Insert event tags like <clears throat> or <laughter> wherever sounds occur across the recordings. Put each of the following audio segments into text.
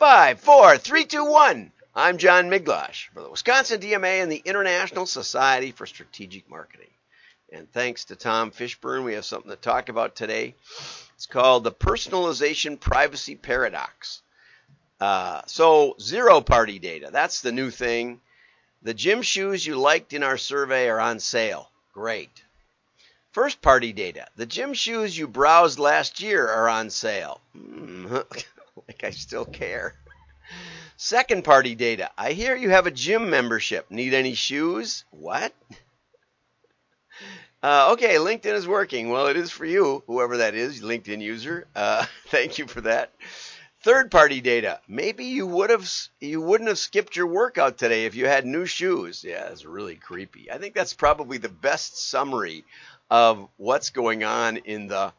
Five, four, three, two, one. I'm John Miglautsch for the Wisconsin DMA and the International Society for Strategic Marketing. And thanks to Tom Fishburne, we have something to talk about today. It's called the personalization privacy paradox. Uh, so, zero party data, that's the new thing. The gym shoes you liked in our survey are on sale. Great. First party data, the gym shoes you browsed last year are on sale. Mm, <laughs> <laughs> like I still care. Second party data. I hear you have a gym membership. Need any shoes? What? <laughs> Uh, okay, LinkedIn is working. Well, it is for you, whoever that is, LinkedIn user. Uh, <laughs> thank you for that. Third party data. Maybe you would have you wouldn't have skipped your workout today if you had new shoes. Yeah, it's really creepy. I think that's probably the best summary of what's going on in the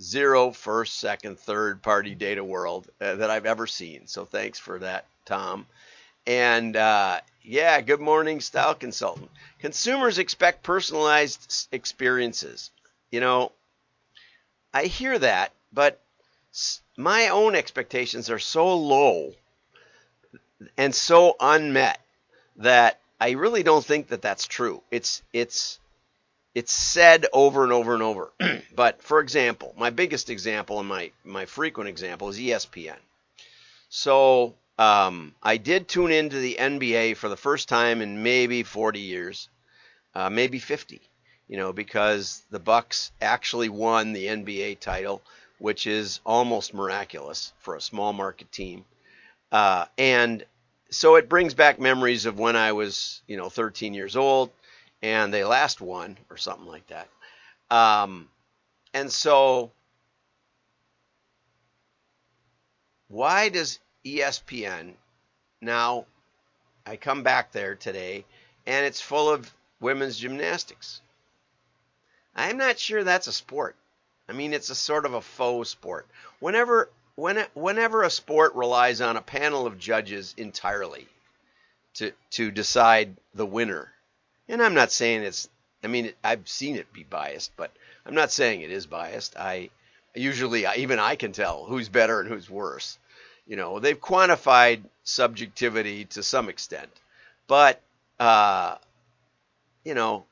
zero, first, second, third party data world uh, that I've ever seen. So thanks for that, Tom. And uh, yeah, good morning, style consultant. Consumers expect personalized experiences. You know, I hear that, but my own expectations are so low and so unmet that I really don't think that that's true. It's it's it's said over and over and over. <clears throat> but for example, my biggest example and my, my frequent example is ESPN. So um, I did tune into the NBA for the first time in maybe 40 years, uh, maybe 50. You know, because the Bucks actually won the NBA title, which is almost miraculous for a small market team. Uh, and so it brings back memories of when I was, you know, 13 years old and they last won or something like that. Um, and so, why does ESPN now? I come back there today, and it's full of women's gymnastics. I'm not sure that's a sport. I mean, it's a sort of a faux sport. Whenever when, whenever a sport relies on a panel of judges entirely to to decide the winner, and I'm not saying it's, I mean, I've seen it be biased, but I'm not saying it is biased. I usually, even I can tell who's better and who's worse. You know, they've quantified subjectivity to some extent, but, uh, you know,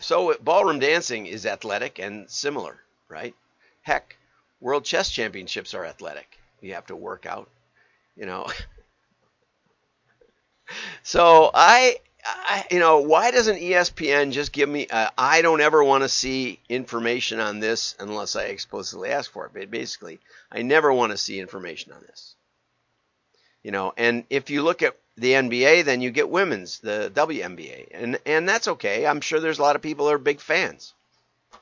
so ballroom dancing is athletic and similar, right? Heck, world chess championships are athletic. You have to work out, you know. <laughs> so I I, you know, why doesn't ESPN just give me? Uh, I don't ever want to see information on this unless I explicitly ask for it. But basically, I never want to see information on this. You know, and if you look at the NBA, then you get women's, the WNBA, and and that's okay. I'm sure there's a lot of people that are big fans.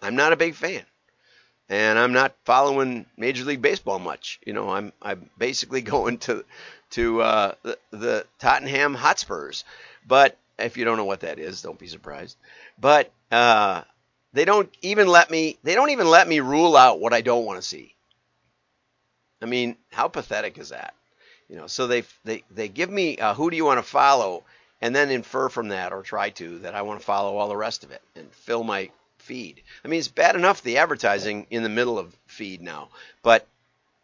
I'm not a big fan, and I'm not following Major League Baseball much. You know, I'm I'm basically <laughs> going to to uh, the, the Tottenham Hotspurs, but if you don't know what that is, don't be surprised. But uh, they don't even let me. They don't even let me rule out what I don't want to see. I mean, how pathetic is that? You know, so they they they give me uh, who do you want to follow, and then infer from that or try to that I want to follow all the rest of it and fill my feed. I mean, it's bad enough the advertising in the middle of feed now, but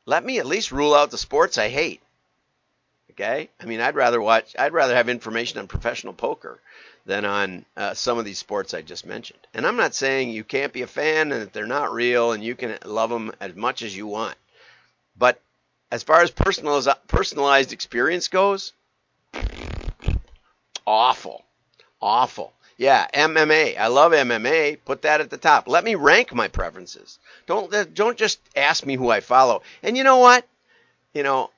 let me at least rule out the sports I hate. Okay, I mean, I'd rather watch. I'd rather have information on professional poker than on uh, some of these sports I just mentioned. And I'm not saying you can't be a fan and that they're not real and you can love them as much as you want. But as far as personalized personalized experience goes, awful, awful. Yeah, MMA. I love MMA. Put that at the top. Let me rank my preferences. Don't don't just ask me who I follow. And you know what? You know,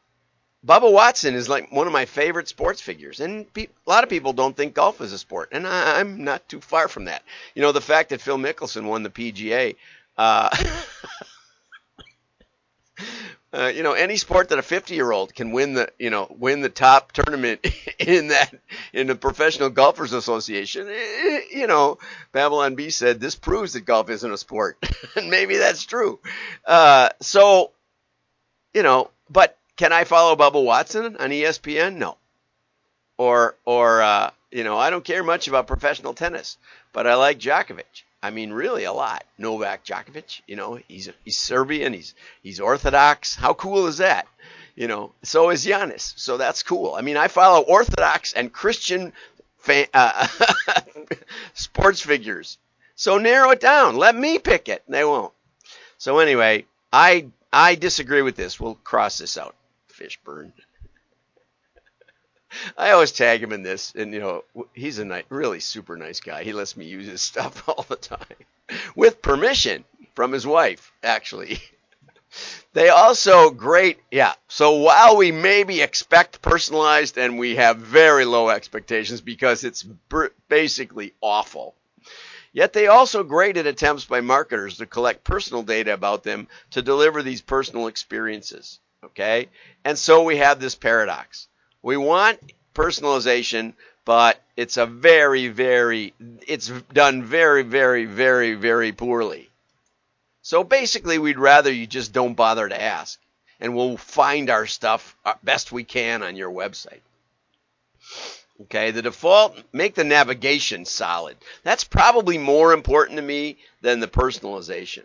Bubba Watson is like one of my favorite sports figures, and pe- a lot of people don't think golf is a sport, and I, am not too far from that. You know, the fact that Phil Mickelson won the PGA, uh, <laughs> uh, you know, any sport that a 50 year old can win the, you know, win the top tournament <laughs> in that in the Professional Golfers Association, eh, you know, Babylon Bee said this proves that golf isn't a sport, <laughs> and maybe that's true. Uh, so, you know, but can I follow Bubba Watson on ESPN? No. Or or uh, you know, I don't care much about professional tennis, but I like Djokovic. I mean, really a lot. Novak Djokovic. You know, he's he's Serbian. He's he's Orthodox. How cool is that? You know, so is Giannis. So that's cool. I mean, I follow Orthodox and Christian uh, <laughs> sports figures. So narrow it down. Let me pick it. They won't. So anyway, I I disagree with this. We'll cross this out. Fishburne. I always tag him in this, and you know he's a nice, really super nice guy. He lets me use his <laughs> stuff all the time, with permission from his wife, actually. <laughs> They also great, yeah. So while we maybe expect personalized, and we have very low expectations because it's basically awful. Yet they also graded attempts by marketers to collect personal data about them to deliver these personal experiences. Okay? And so we have this paradox. We want personalization, but it's a very, very, it's done very, very, very, very poorly. So basically, we'd rather you just don't bother to ask, and we'll find our stuff uh, best we can on your website. Okay, the default, make the navigation solid. That's probably more important to me than the personalization.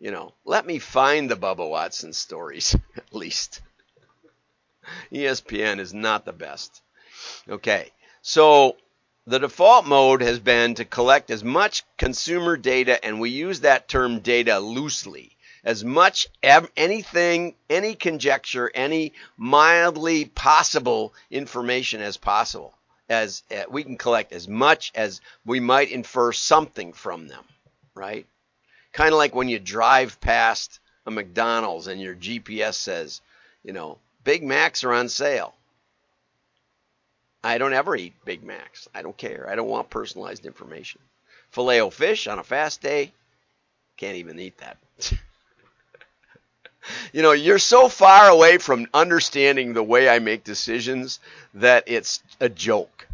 You know, let me find the Bubba Watson stories, <laughs> at least. ESPN is not the best. Okay, so the default mode has been to collect as much consumer data, and we use that term data loosely. As much anything, any conjecture, any mildly possible information as possible. As uh, we can collect as much as we might infer something from them, right? Kind of like when you drive past a McDonald's and your GPS says, you know, Big Macs are on sale. I don't ever eat Big Macs. I don't care. I don't want personalized information. Filet o fish on a fast day, can't even eat that. <laughs> you know, you're so far away from understanding the way I make decisions that it's a joke.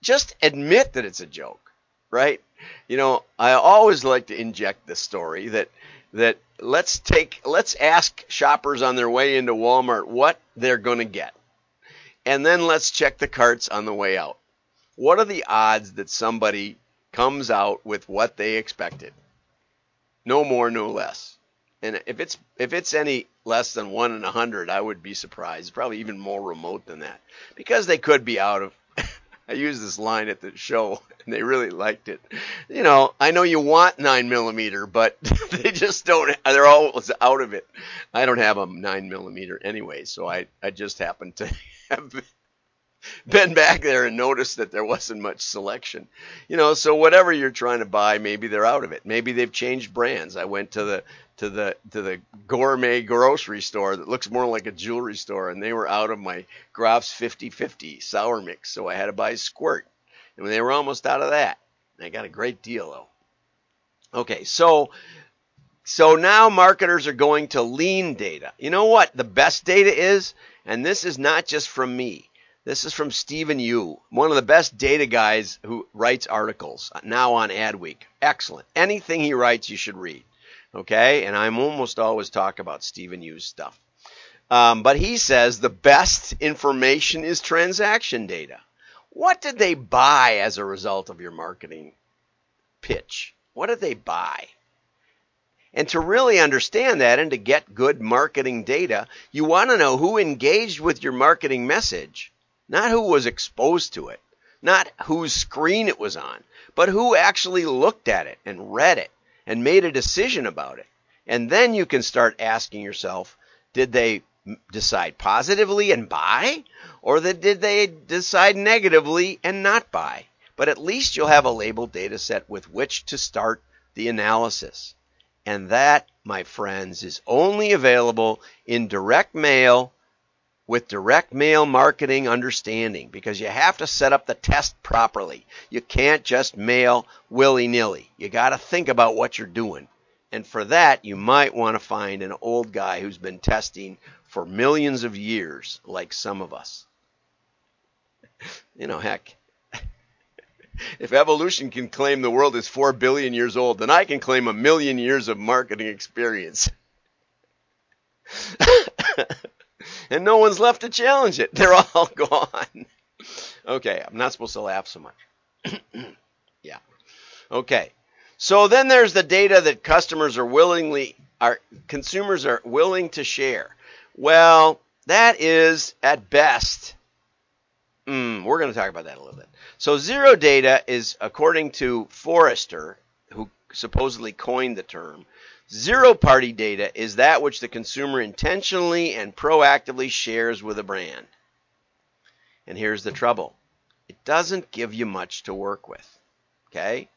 Just admit that it's a joke, right? You know, I always like to inject the story that that let's take let's ask shoppers on their way into Walmart what they're going to get. And then let's check the carts on the way out. What are the odds that somebody comes out with what they expected? No more, no less. And if it's if it's any less than one in a hundred, I would be surprised. Probably even more remote than that, because they could be out of I used this line at the show, and they really liked it. You know, I know you want nine millimeter, but <laughs> they just don't. They're always out of it. I don't have a nine millimeter anyway, so I I just happened to <laughs> have been back there and noticed that there wasn't much selection. You know, so whatever you're trying to buy, maybe they're out of it. Maybe they've changed brands. I went to the to the to the gourmet grocery store that looks more like a jewelry store, and they were out of my Graf's 50-50 sour mix, so I had to buy a Squirt, and they were almost out of that. And I got a great deal though. Okay, so so now marketers are going to lean data. You know what the best data is, and this is not just from me. This is from Stephen Yu, one of the best data guys who writes articles uh, now on Adweek. Excellent. Anything he writes, you should read. Okay, and I'm almost always talk about Stephen Yu's stuff. Um, but he says the best information is transaction data. What did they buy as a result of your marketing pitch? What did they buy? And to really understand that and to get good marketing data, you want to know who engaged with your marketing message, not who was exposed to it, not whose screen it was on, but who actually looked at it and read it and made a decision about it. And then you can start asking yourself, did they decide positively and buy? Or did they decide negatively and not buy? But at least you'll have a labeled data set with which to start the analysis. And that, my friends, is only available in direct mail with direct mail marketing understanding because you have to set up the test properly. You can't just mail willy nilly. You got to think about what you're doing. And for that, you might want to find an old guy who's been testing for millions of years, like some of us. You know, heck, <laughs> if evolution can claim the world is 4 billion years old, then I can claim a million years of marketing experience. <laughs> and no one's left to challenge it. <laughs> They're all gone. Okay, I'm not supposed to laugh so much. <clears throat> yeah. Okay. So then there's the data that customers are willingly are consumers are willing to share. Well, that is at best. Mm, we're going to talk about that a little bit. So zero data is, according to Forrester, who supposedly coined the term, zero party data is that which the consumer intentionally and proactively shares with a brand. And here's the trouble it doesn't give you much to work with. Okay?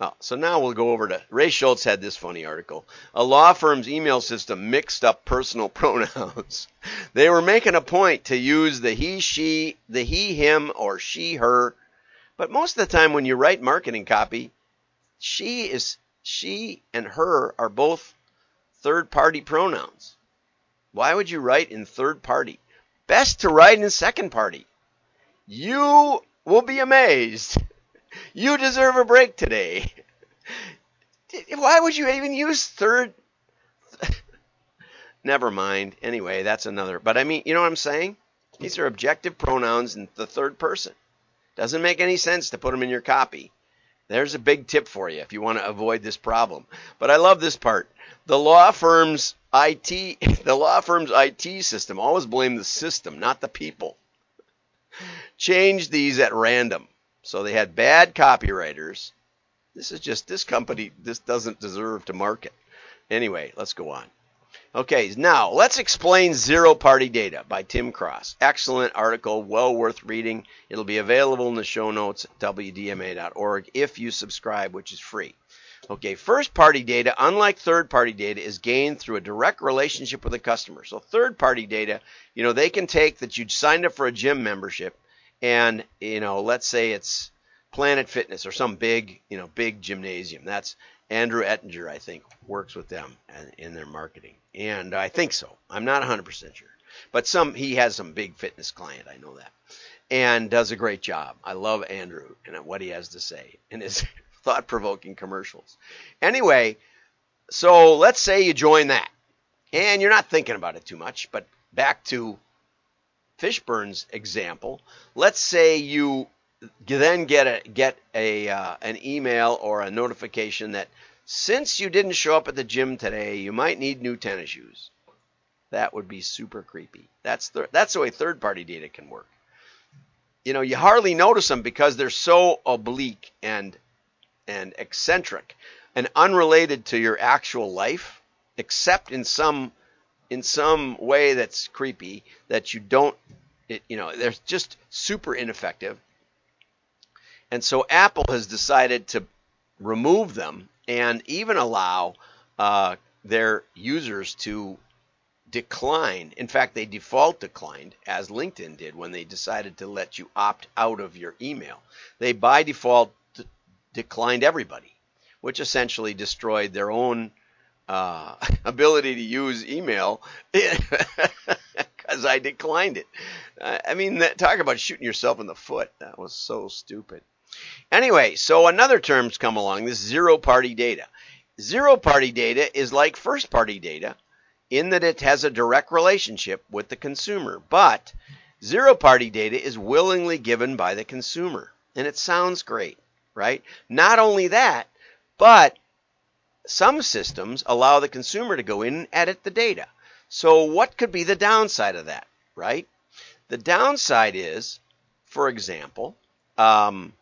Oh, so now we'll go over to Ray Schultz had this funny article. A law firm's email system mixed up personal <laughs> pronouns. they were making a point to use the he, she, the he, him, or she, her. But most of the time when you write marketing copy, she is she and her are both third party pronouns. Why would you write in third party? Best to write in second party. You will be amazed. You deserve a break today. Why would you even use third? <laughs> Never mind. Anyway, that's another. But I mean, you know what I'm saying? These are objective pronouns in the third person. Doesn't make any sense to put them in your copy. There's a big tip for you if you want to avoid this problem. But I love this part. The law firm's IT, <laughs> the law firm's IT system always blame the system, not the people. Change these at random. So they had bad copywriters. This is just this company. This doesn't deserve to market. Anyway, let's go on. Okay, now let's explain zero party data by Tim Cross. Excellent article, well worth reading. It'll be available in the show notes at wdma.org if you subscribe, which is free. Okay, first party data, unlike third party data, is gained through a direct relationship with a customer. So third party data, you know, they can take that you signed up for a gym membership and, you know, let's say it's Planet Fitness or some big, you know, big gymnasium. That's Andrew Ettinger, I think, works with them in their marketing. And I think so. I'm not 100% sure. But some he has some big fitness client, I know that. And does a great job. I love Andrew and what he has to say in his <laughs> thought-provoking commercials. Anyway, so let's say you join that. And you're not thinking about it too much, but back to Fishburne's example, let's say you then get a get a uh, an email or a notification that since you didn't show up at the gym today, you might need new tennis shoes. That would be super creepy. That's the that's the way third party data can work. You know, you hardly notice them because they're so oblique and and eccentric and unrelated to your actual life, except in some in some way that's creepy that you don't it, you know they're just super ineffective and so apple has decided to remove them and even allow uh, their users to decline in fact they default declined as linkedin did when they decided to let you opt out of your email they by default d- declined everybody which essentially destroyed their own uh, <laughs> ability to use email <laughs> because I declined it. I mean, that, talk about shooting yourself in the foot. That was so stupid. Anyway, so another term's come along this zero party data. Zero party data is like first party data in that it has a direct relationship with the consumer, but zero party data is willingly given by the consumer. And it sounds great, right? Not only that, but some systems allow the consumer to go in and edit the data. So, what could be the downside of that, right? The downside is, for example, um,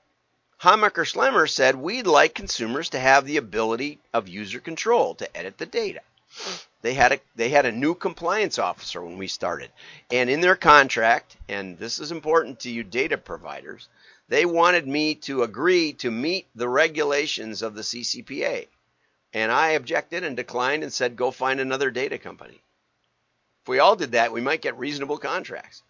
Hammacher Schlemmer said we'd like consumers to have the ability of user control to edit the data. They had a they had a new compliance officer when we started, and in their contract, and this is important to you data providers, they wanted me to agree to meet the regulations of the CCPA. And I objected and declined and said, go find another data company. If we all did that, we might get reasonable contracts.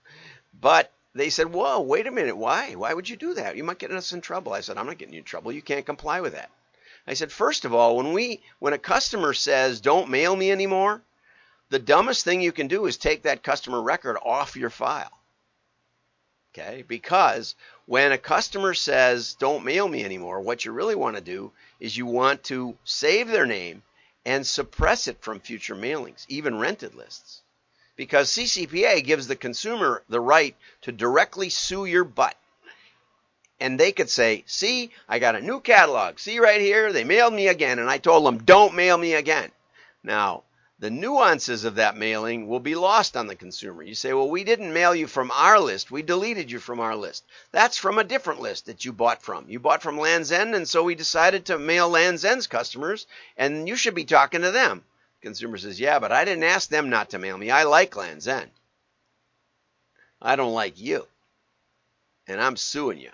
But they said, whoa, wait a minute. Why? Why would you do that? You might get us in trouble. I said, I'm not getting you in trouble. You can't comply with that. I said, first of all, when we when a customer says don't mail me anymore, the dumbest thing you can do is take that customer record off your file. Okay? Because when a customer says don't mail me anymore, what you really want to do is you want to save their name and suppress it from future mailings, even rented lists. Because CCPA gives the consumer the right to directly sue your butt. And they could say, see, I got a new catalog. See right here, they mailed me again. And I told them, don't mail me again. Now, the nuances of that mailing will be lost on the consumer. You say, well, we didn't mail you from our list. We deleted you from our list. That's from a different list that you bought from. You bought from Land's End, and so we decided to mail Land's End's customers, and you should be talking to them. Consumer says, yeah, but I didn't ask them not to mail me. I like Land's End. I don't like you. And I'm suing you.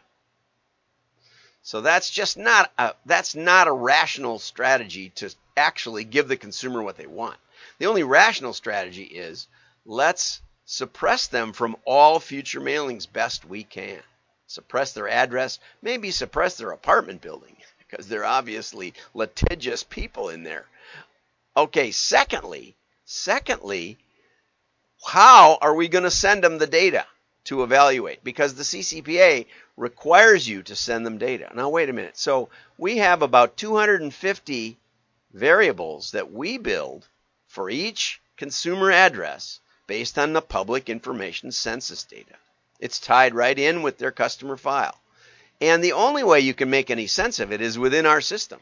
So that's just not a, that's not a rational strategy to actually give the consumer what they want. The only rational strategy is let's suppress them from all future mailings best we can. Suppress their address, maybe suppress their apartment building <laughs> because they're obviously litigious people in there. Okay, secondly, secondly, how are we going to send them the data to evaluate? Because the CCPA requires you to send them data. Now, wait a minute. So we have about 250 variables that we build for each consumer address based on the public information census data. It's tied right in with their customer file. And the only way you can make any sense of it is within our system.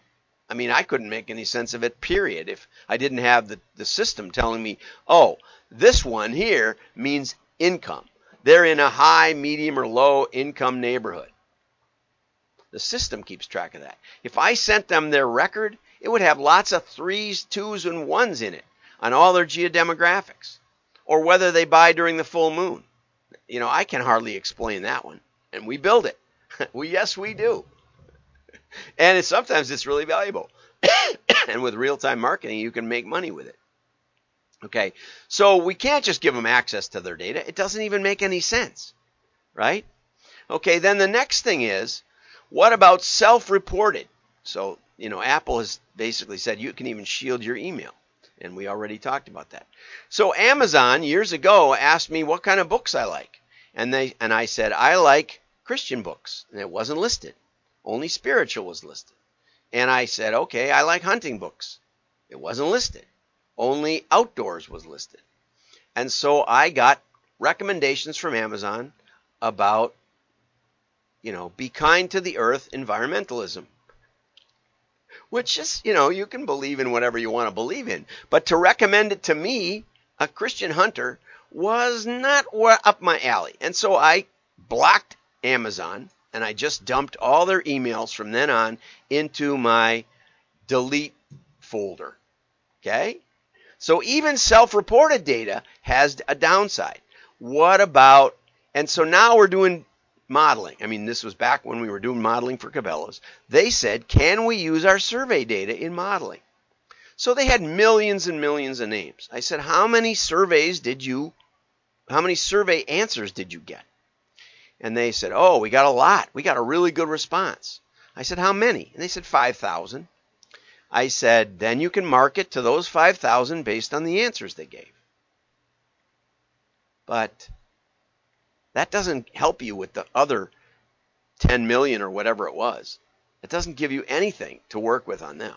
I mean, I couldn't make any sense of it, period, if I didn't have the, the system telling me, oh, this one here means income. They're in a high, medium, or low income neighborhood. The system keeps track of that. If I sent them their record, it would have lots of threes, twos, and ones in it on all their geodemographics or whether they buy during the full moon. You know, I can hardly explain that one. And we build it. <laughs> we yes, we do. And it's, sometimes it's really valuable. <coughs> and with real-time marketing, you can make money with it. Okay. So we can't just give them access to their data. It doesn't even make any sense. Right? Okay, then the next thing is what about self-reported? So, you know, Apple has basically said you can even shield your email and we already talked about that. So Amazon years ago asked me what kind of books I like, and they and I said I like Christian books, and it wasn't listed. Only spiritual was listed. And I said, okay, I like hunting books. It wasn't listed. Only outdoors was listed. And so I got recommendations from Amazon about, you know, be kind to the earth environmentalism which is, you know, you can believe in whatever you want to believe in. But to recommend it to me, a Christian hunter, was not up my alley. And so I blocked Amazon and I just dumped all their emails from then on into my delete folder. Okay? So even self reported data has a downside. What about, and so now we're doing modeling. I mean, this was back when we were doing modeling for Cabela's. They said, can we use our survey data in modeling? So they had millions and millions of names. I said, how many surveys did you, how many survey answers did you get? And they said, oh, we got a lot. We got a really good response. I said, how many? And they said, 5,000. I said, then you can market to those 5,000 based on the answers they gave. But that doesn't help you with the other 10 million or whatever it was. It doesn't give you anything to work with on them.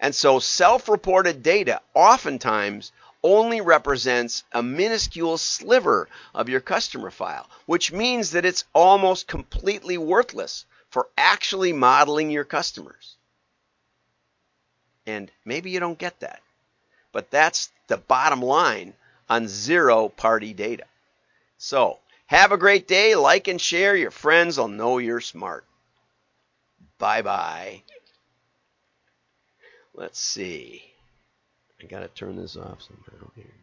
And so self reported data oftentimes only represents a minuscule sliver of your customer file, which means that it's almost completely worthless for actually modeling your customers. And maybe you don't get that. But that's the bottom line on zero party data. So have a great day. Like and share. Your friends will know you're smart. Bye bye. Let's see. I got to turn this off somehow here.